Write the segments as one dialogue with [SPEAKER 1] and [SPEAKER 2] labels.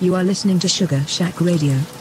[SPEAKER 1] You are listening to Sugar Shack Radio.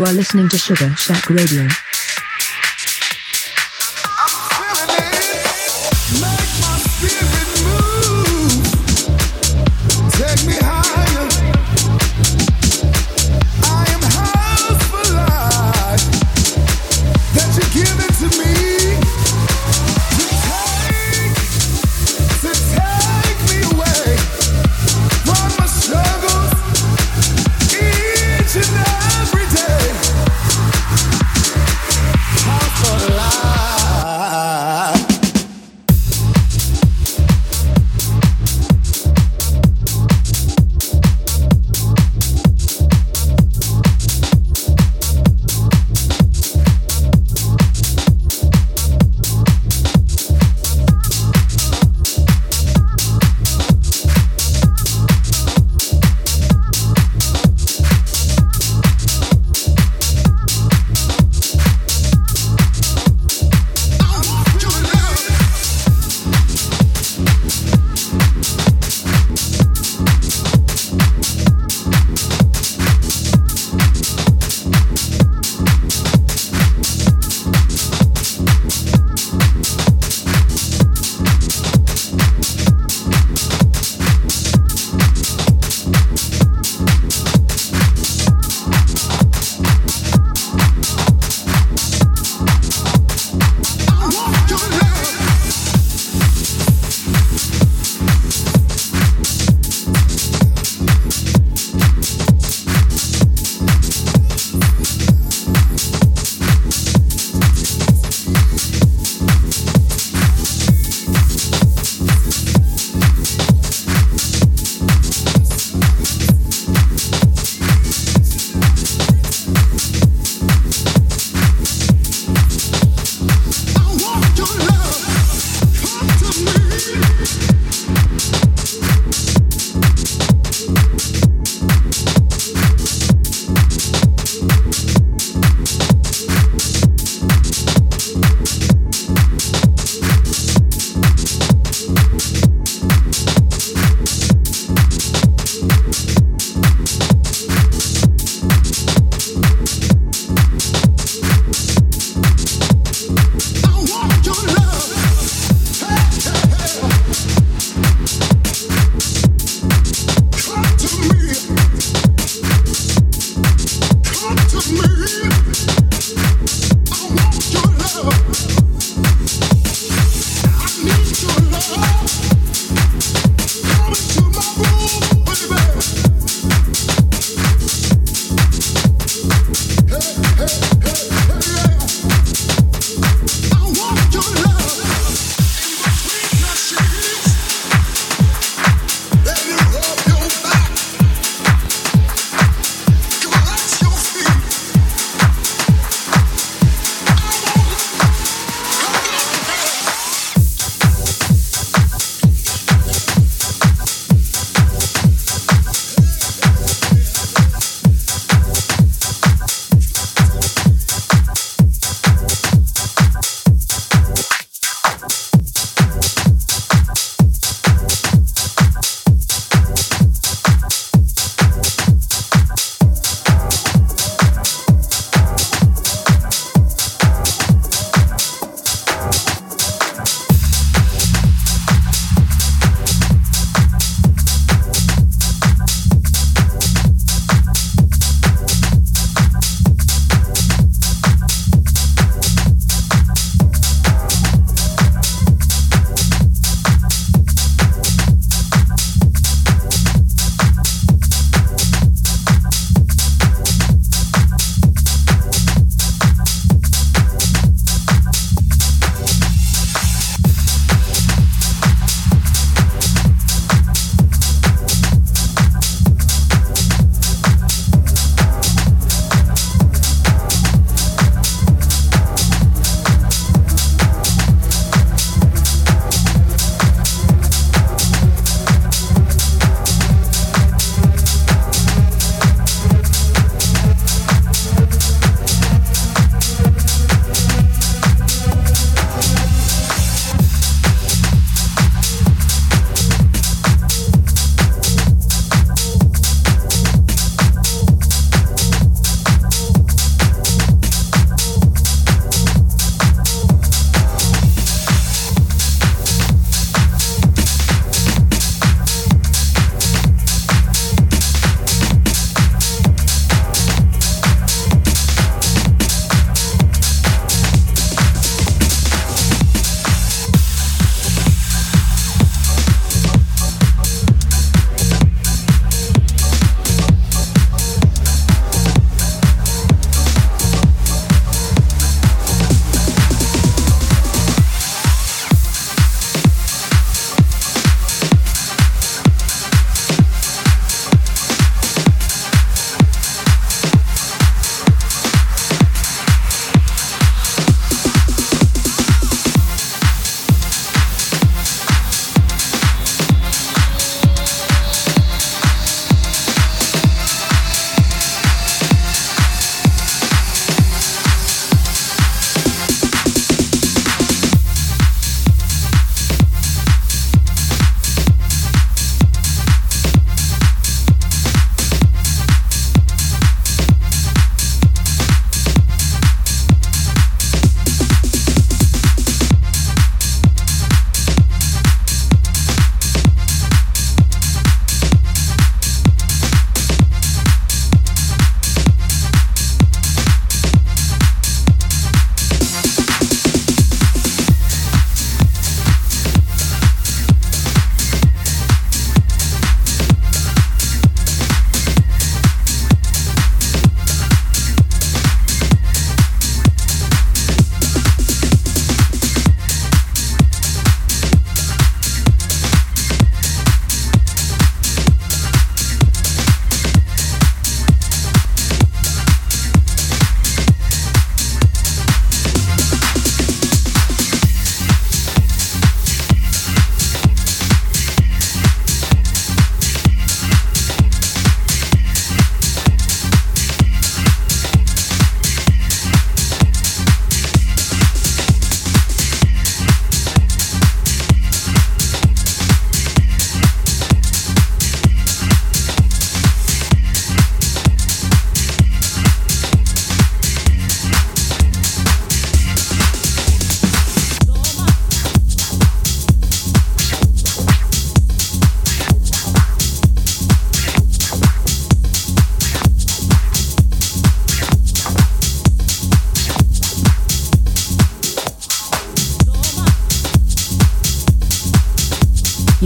[SPEAKER 2] You are listening to Sugar Shack Radio.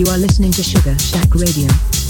[SPEAKER 3] You are listening to Sugar Shack Radio.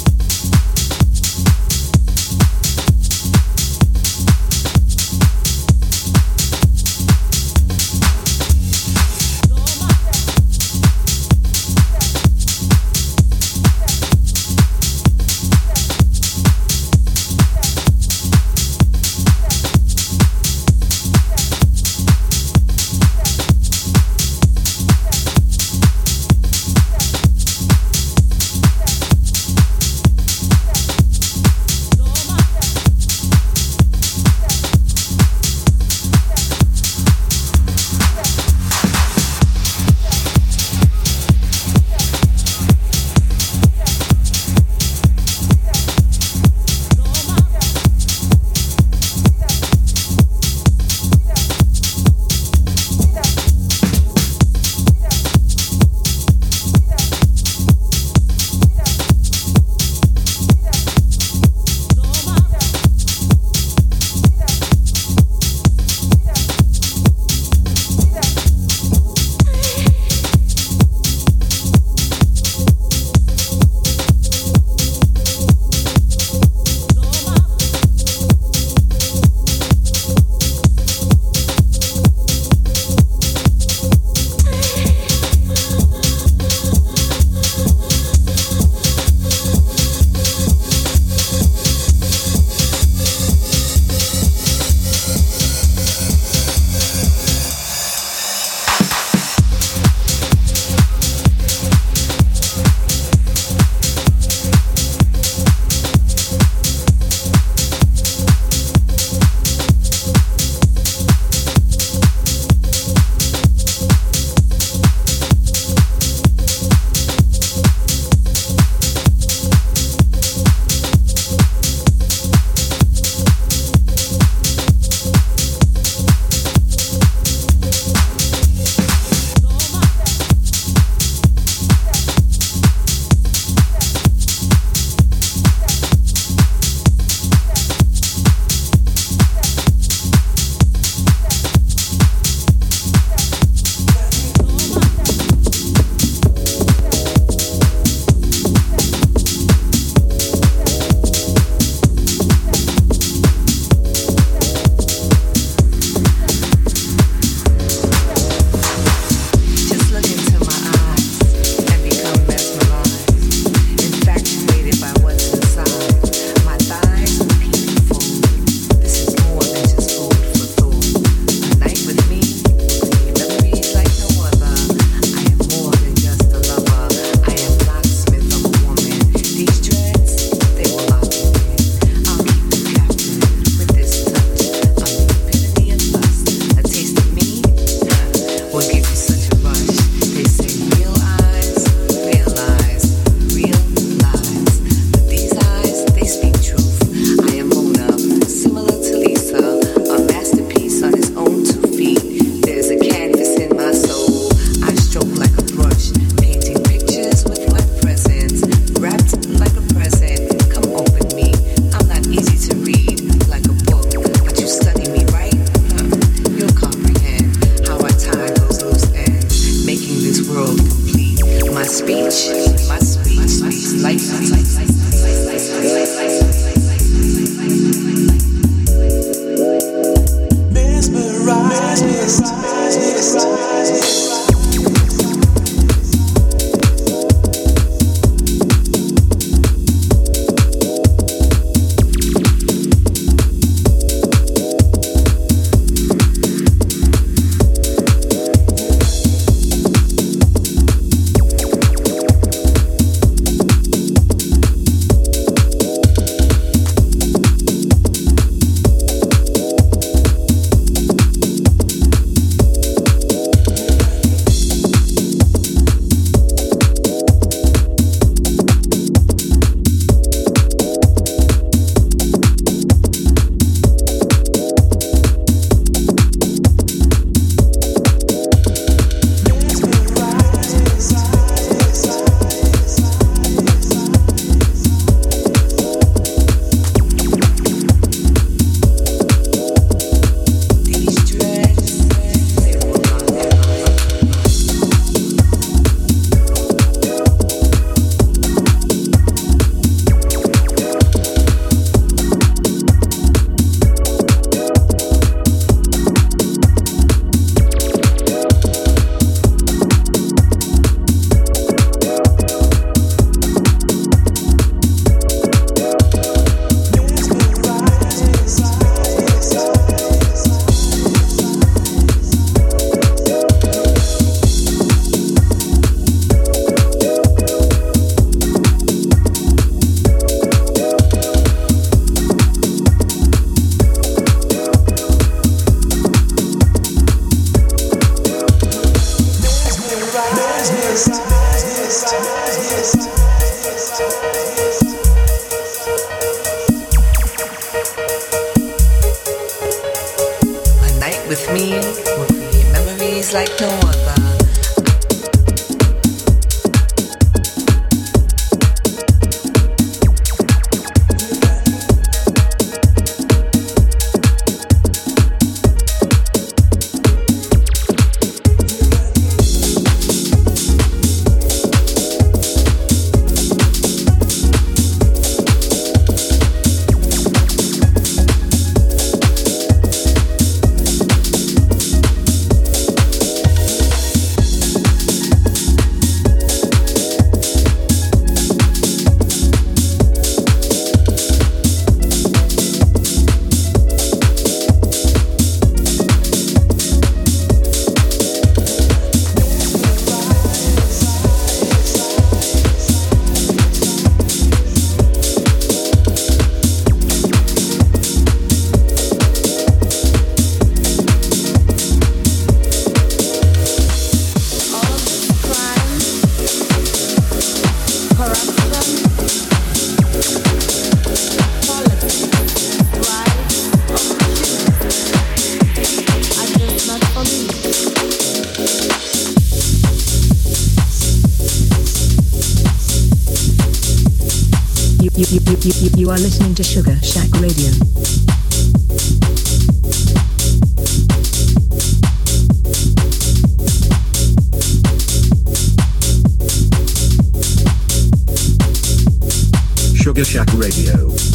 [SPEAKER 3] Are listening to Sugar Shack Radio.
[SPEAKER 4] Sugar Shack Radio.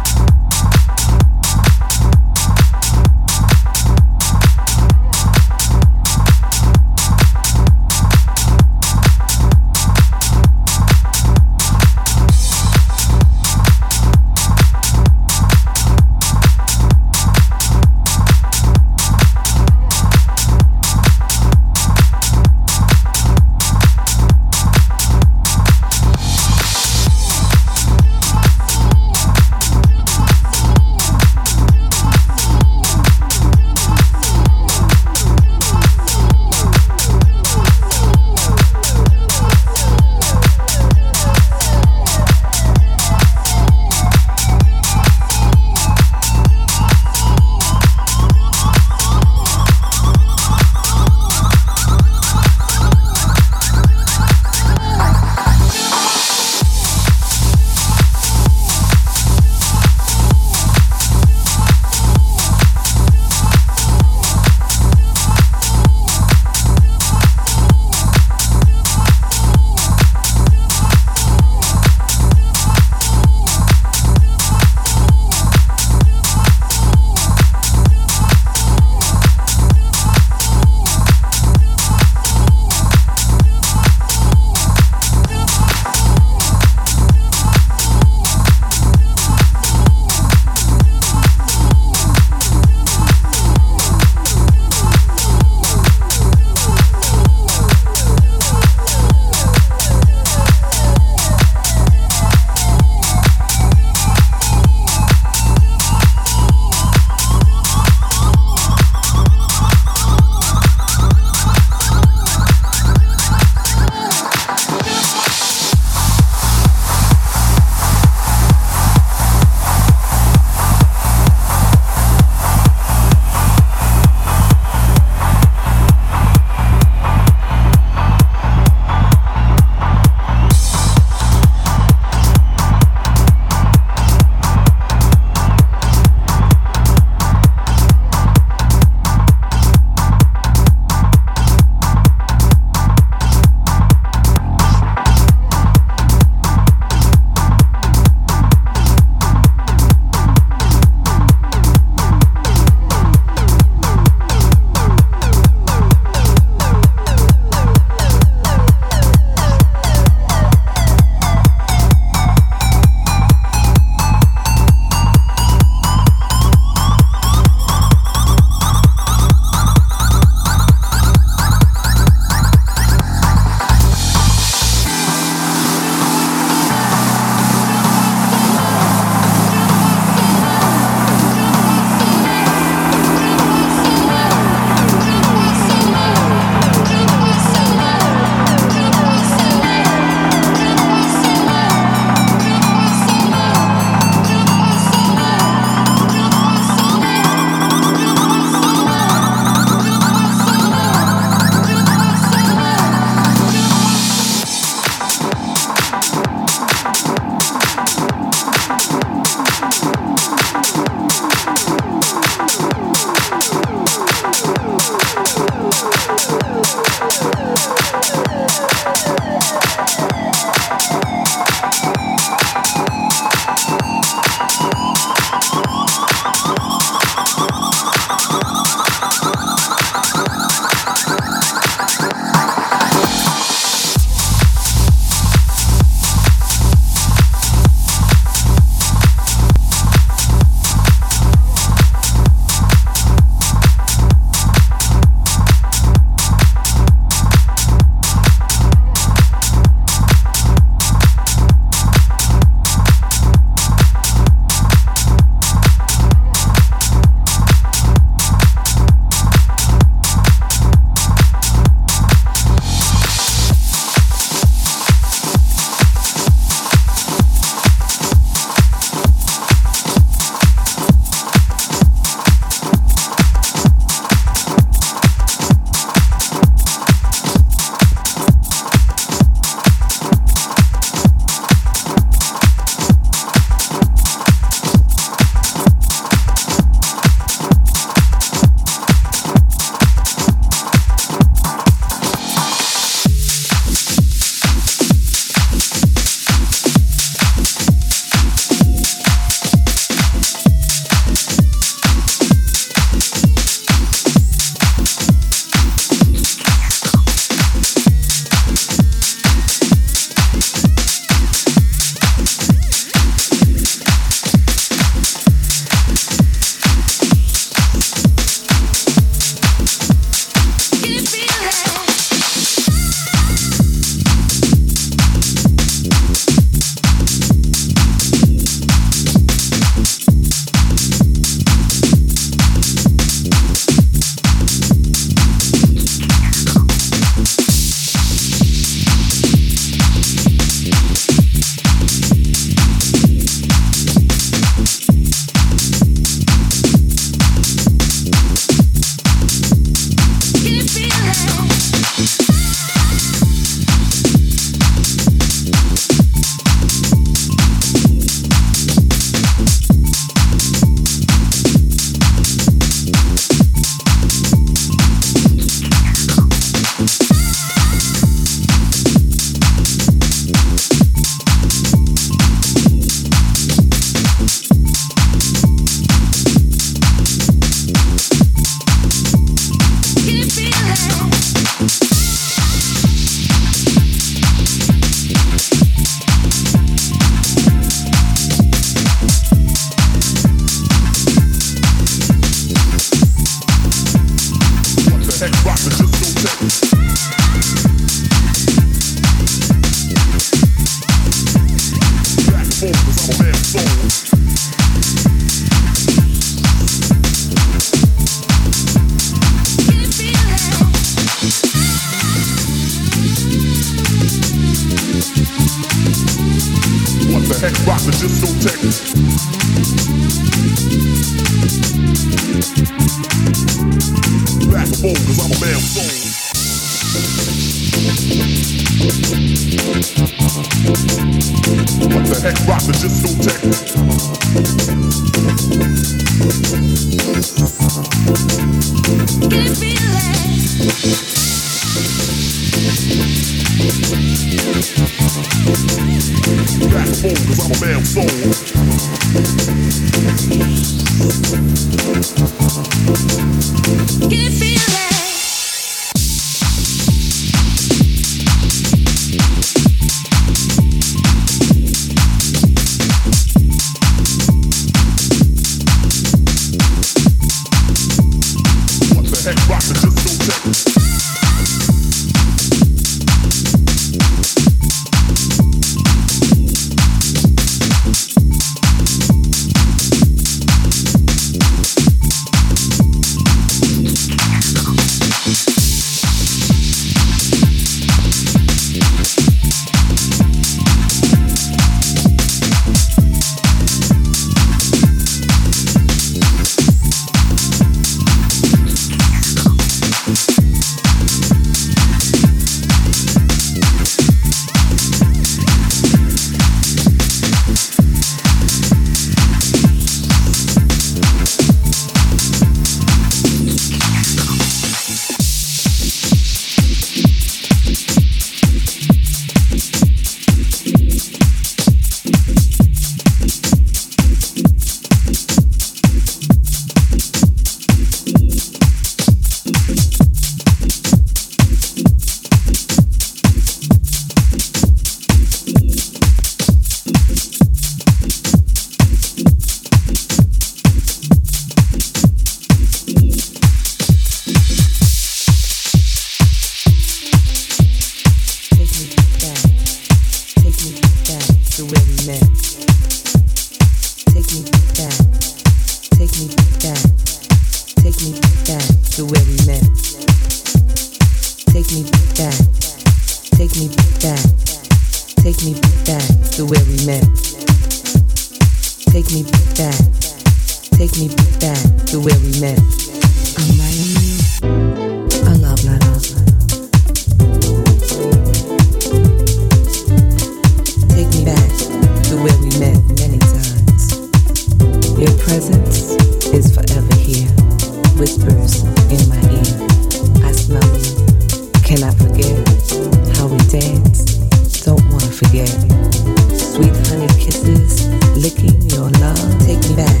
[SPEAKER 5] Take me back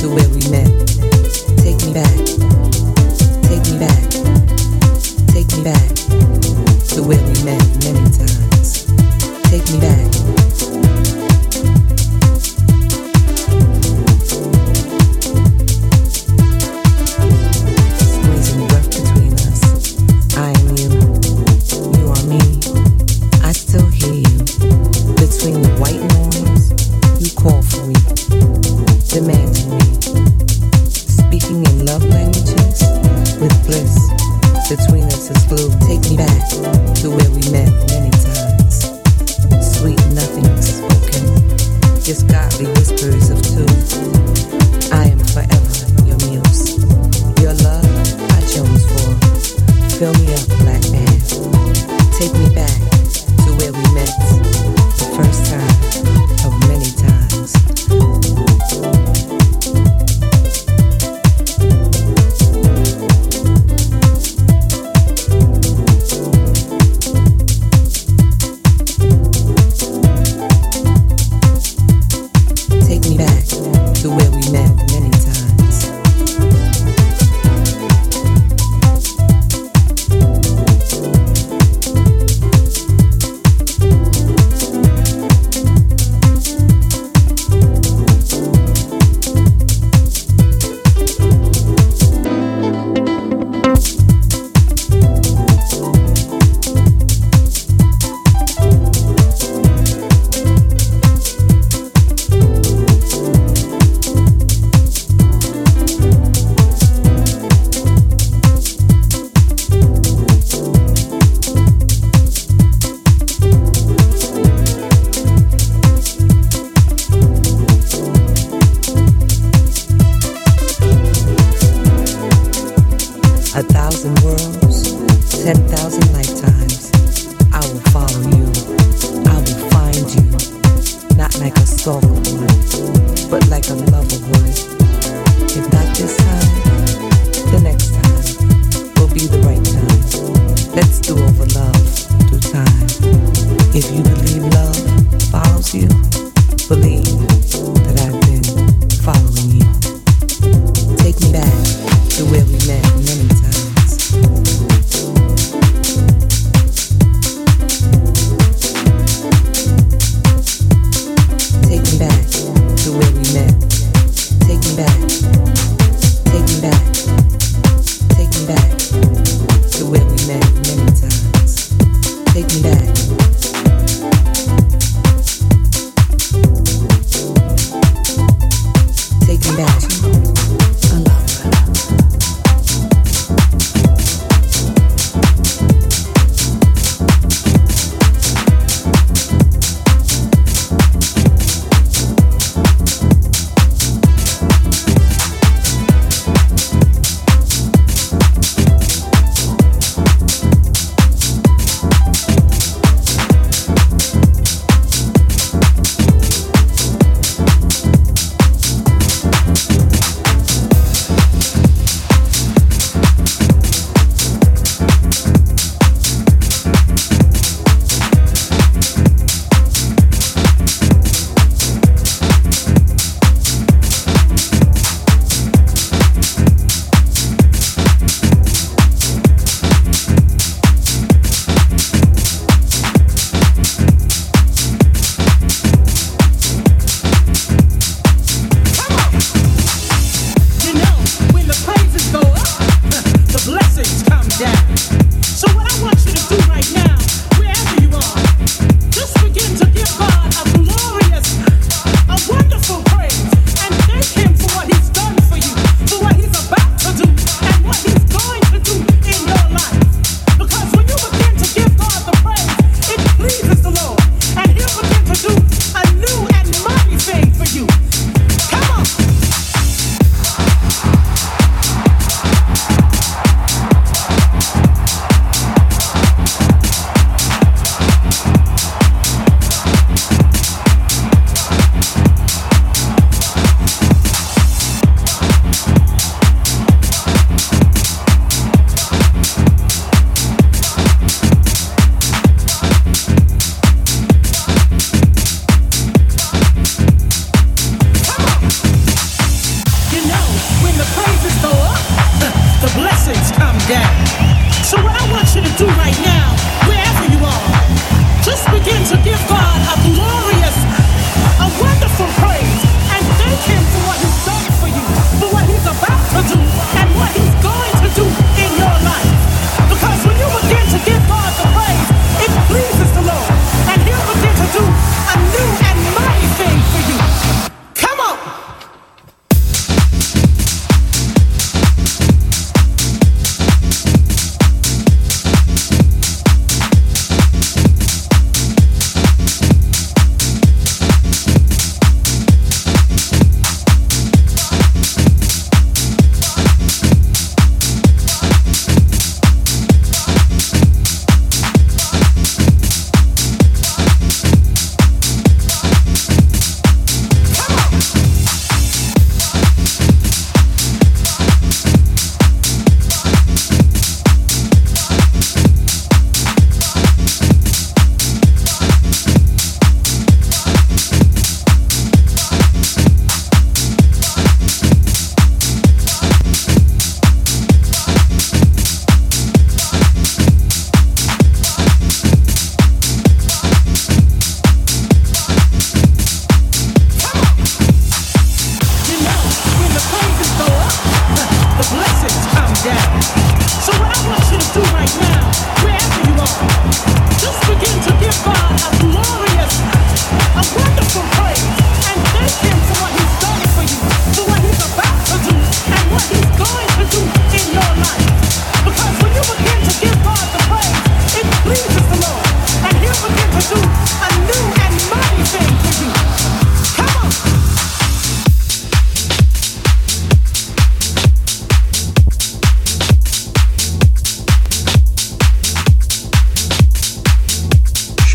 [SPEAKER 5] to where we met. Take me back, take me back, take me back to where we met many times.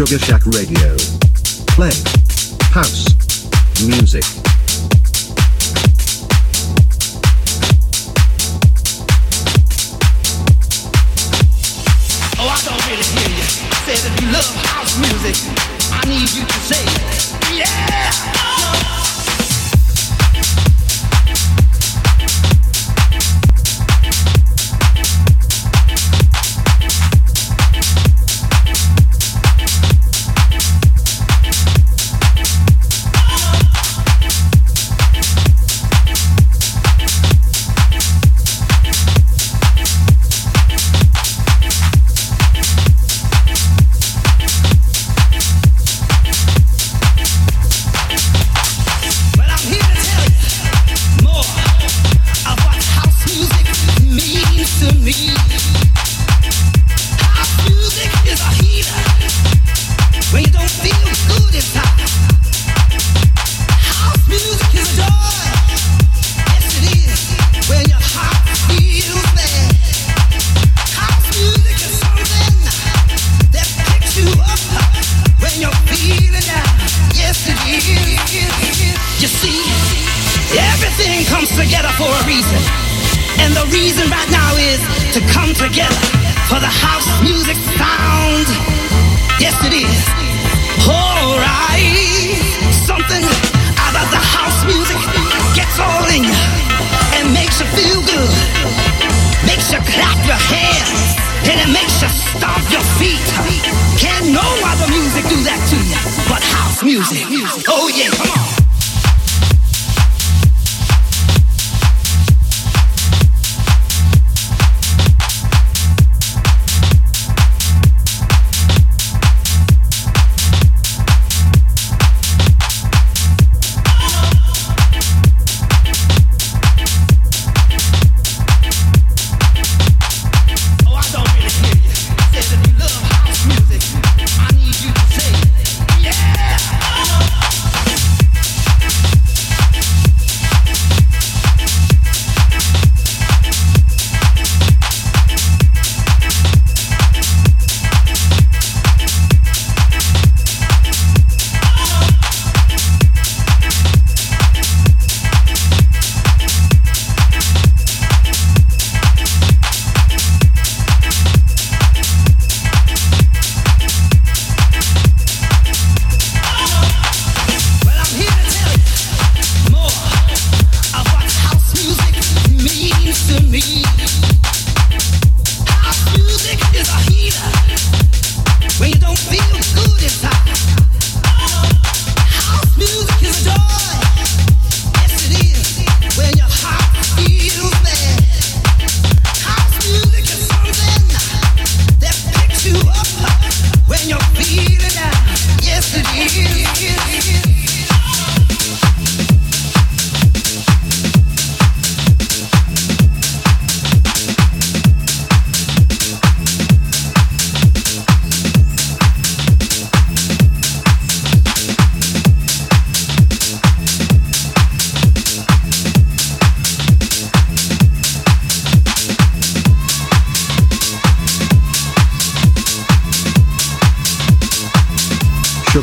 [SPEAKER 4] Sugar Shack Radio. Play. House. Music.
[SPEAKER 6] Oh, I don't really hear you. Said if you love
[SPEAKER 7] house music. I need you to say, yeah!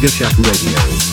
[SPEAKER 4] Shack Radio.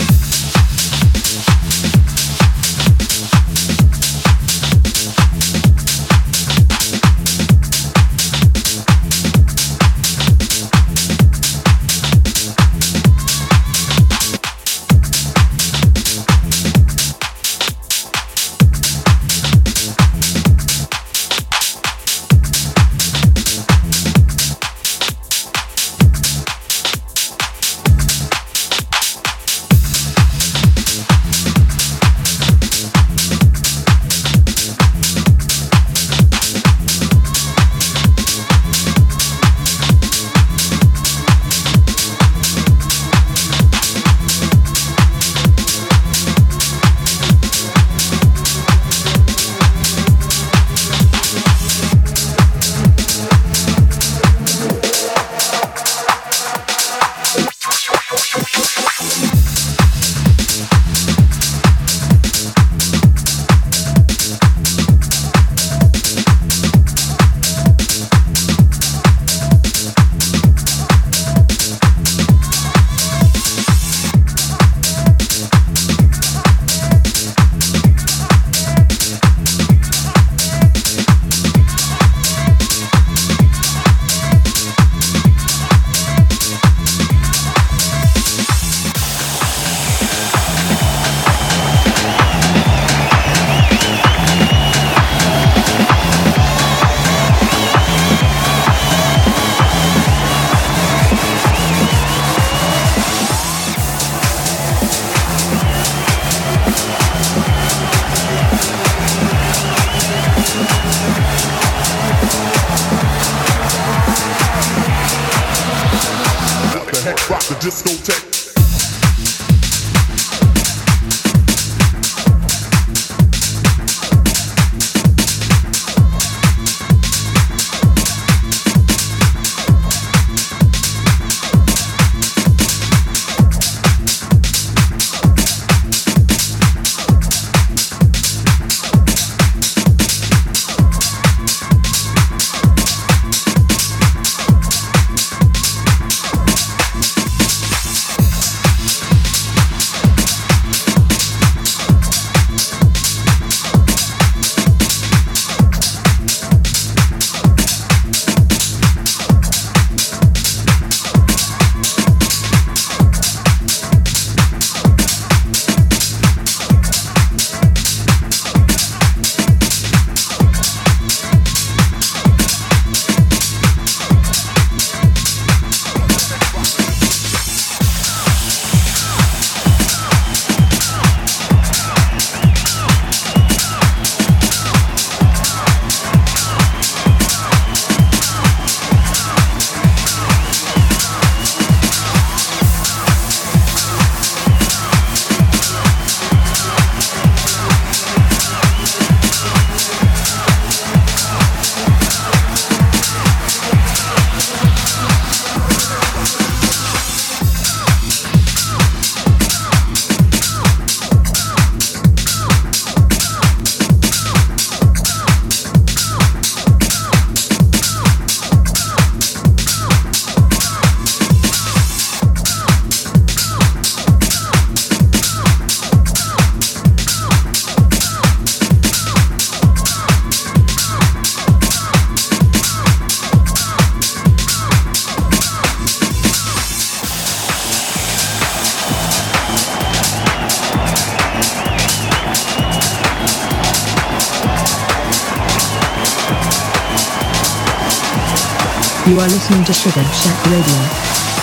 [SPEAKER 8] Listening to Sugar Shack Radio.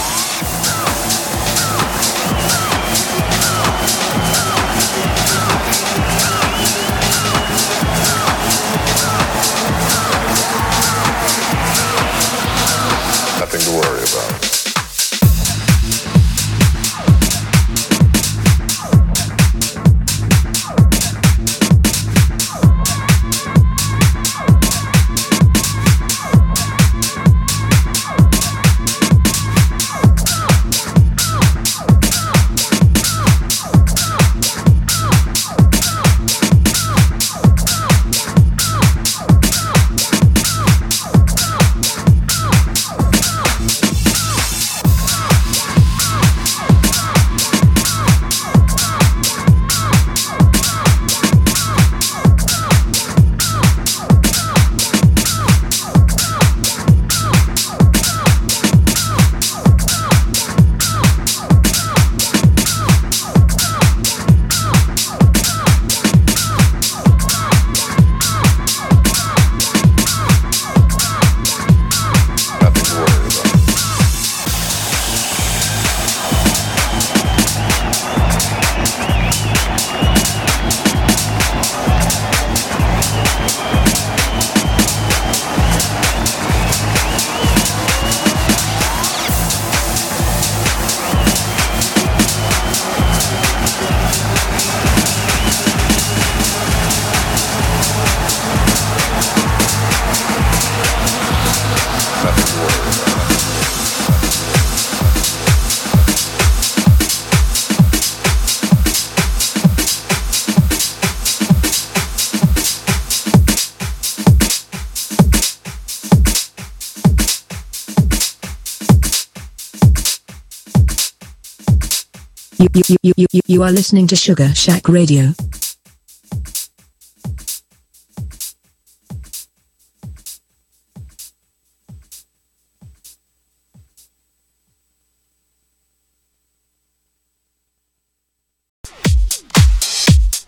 [SPEAKER 8] You, you, you, are listening to Sugar Shack Radio.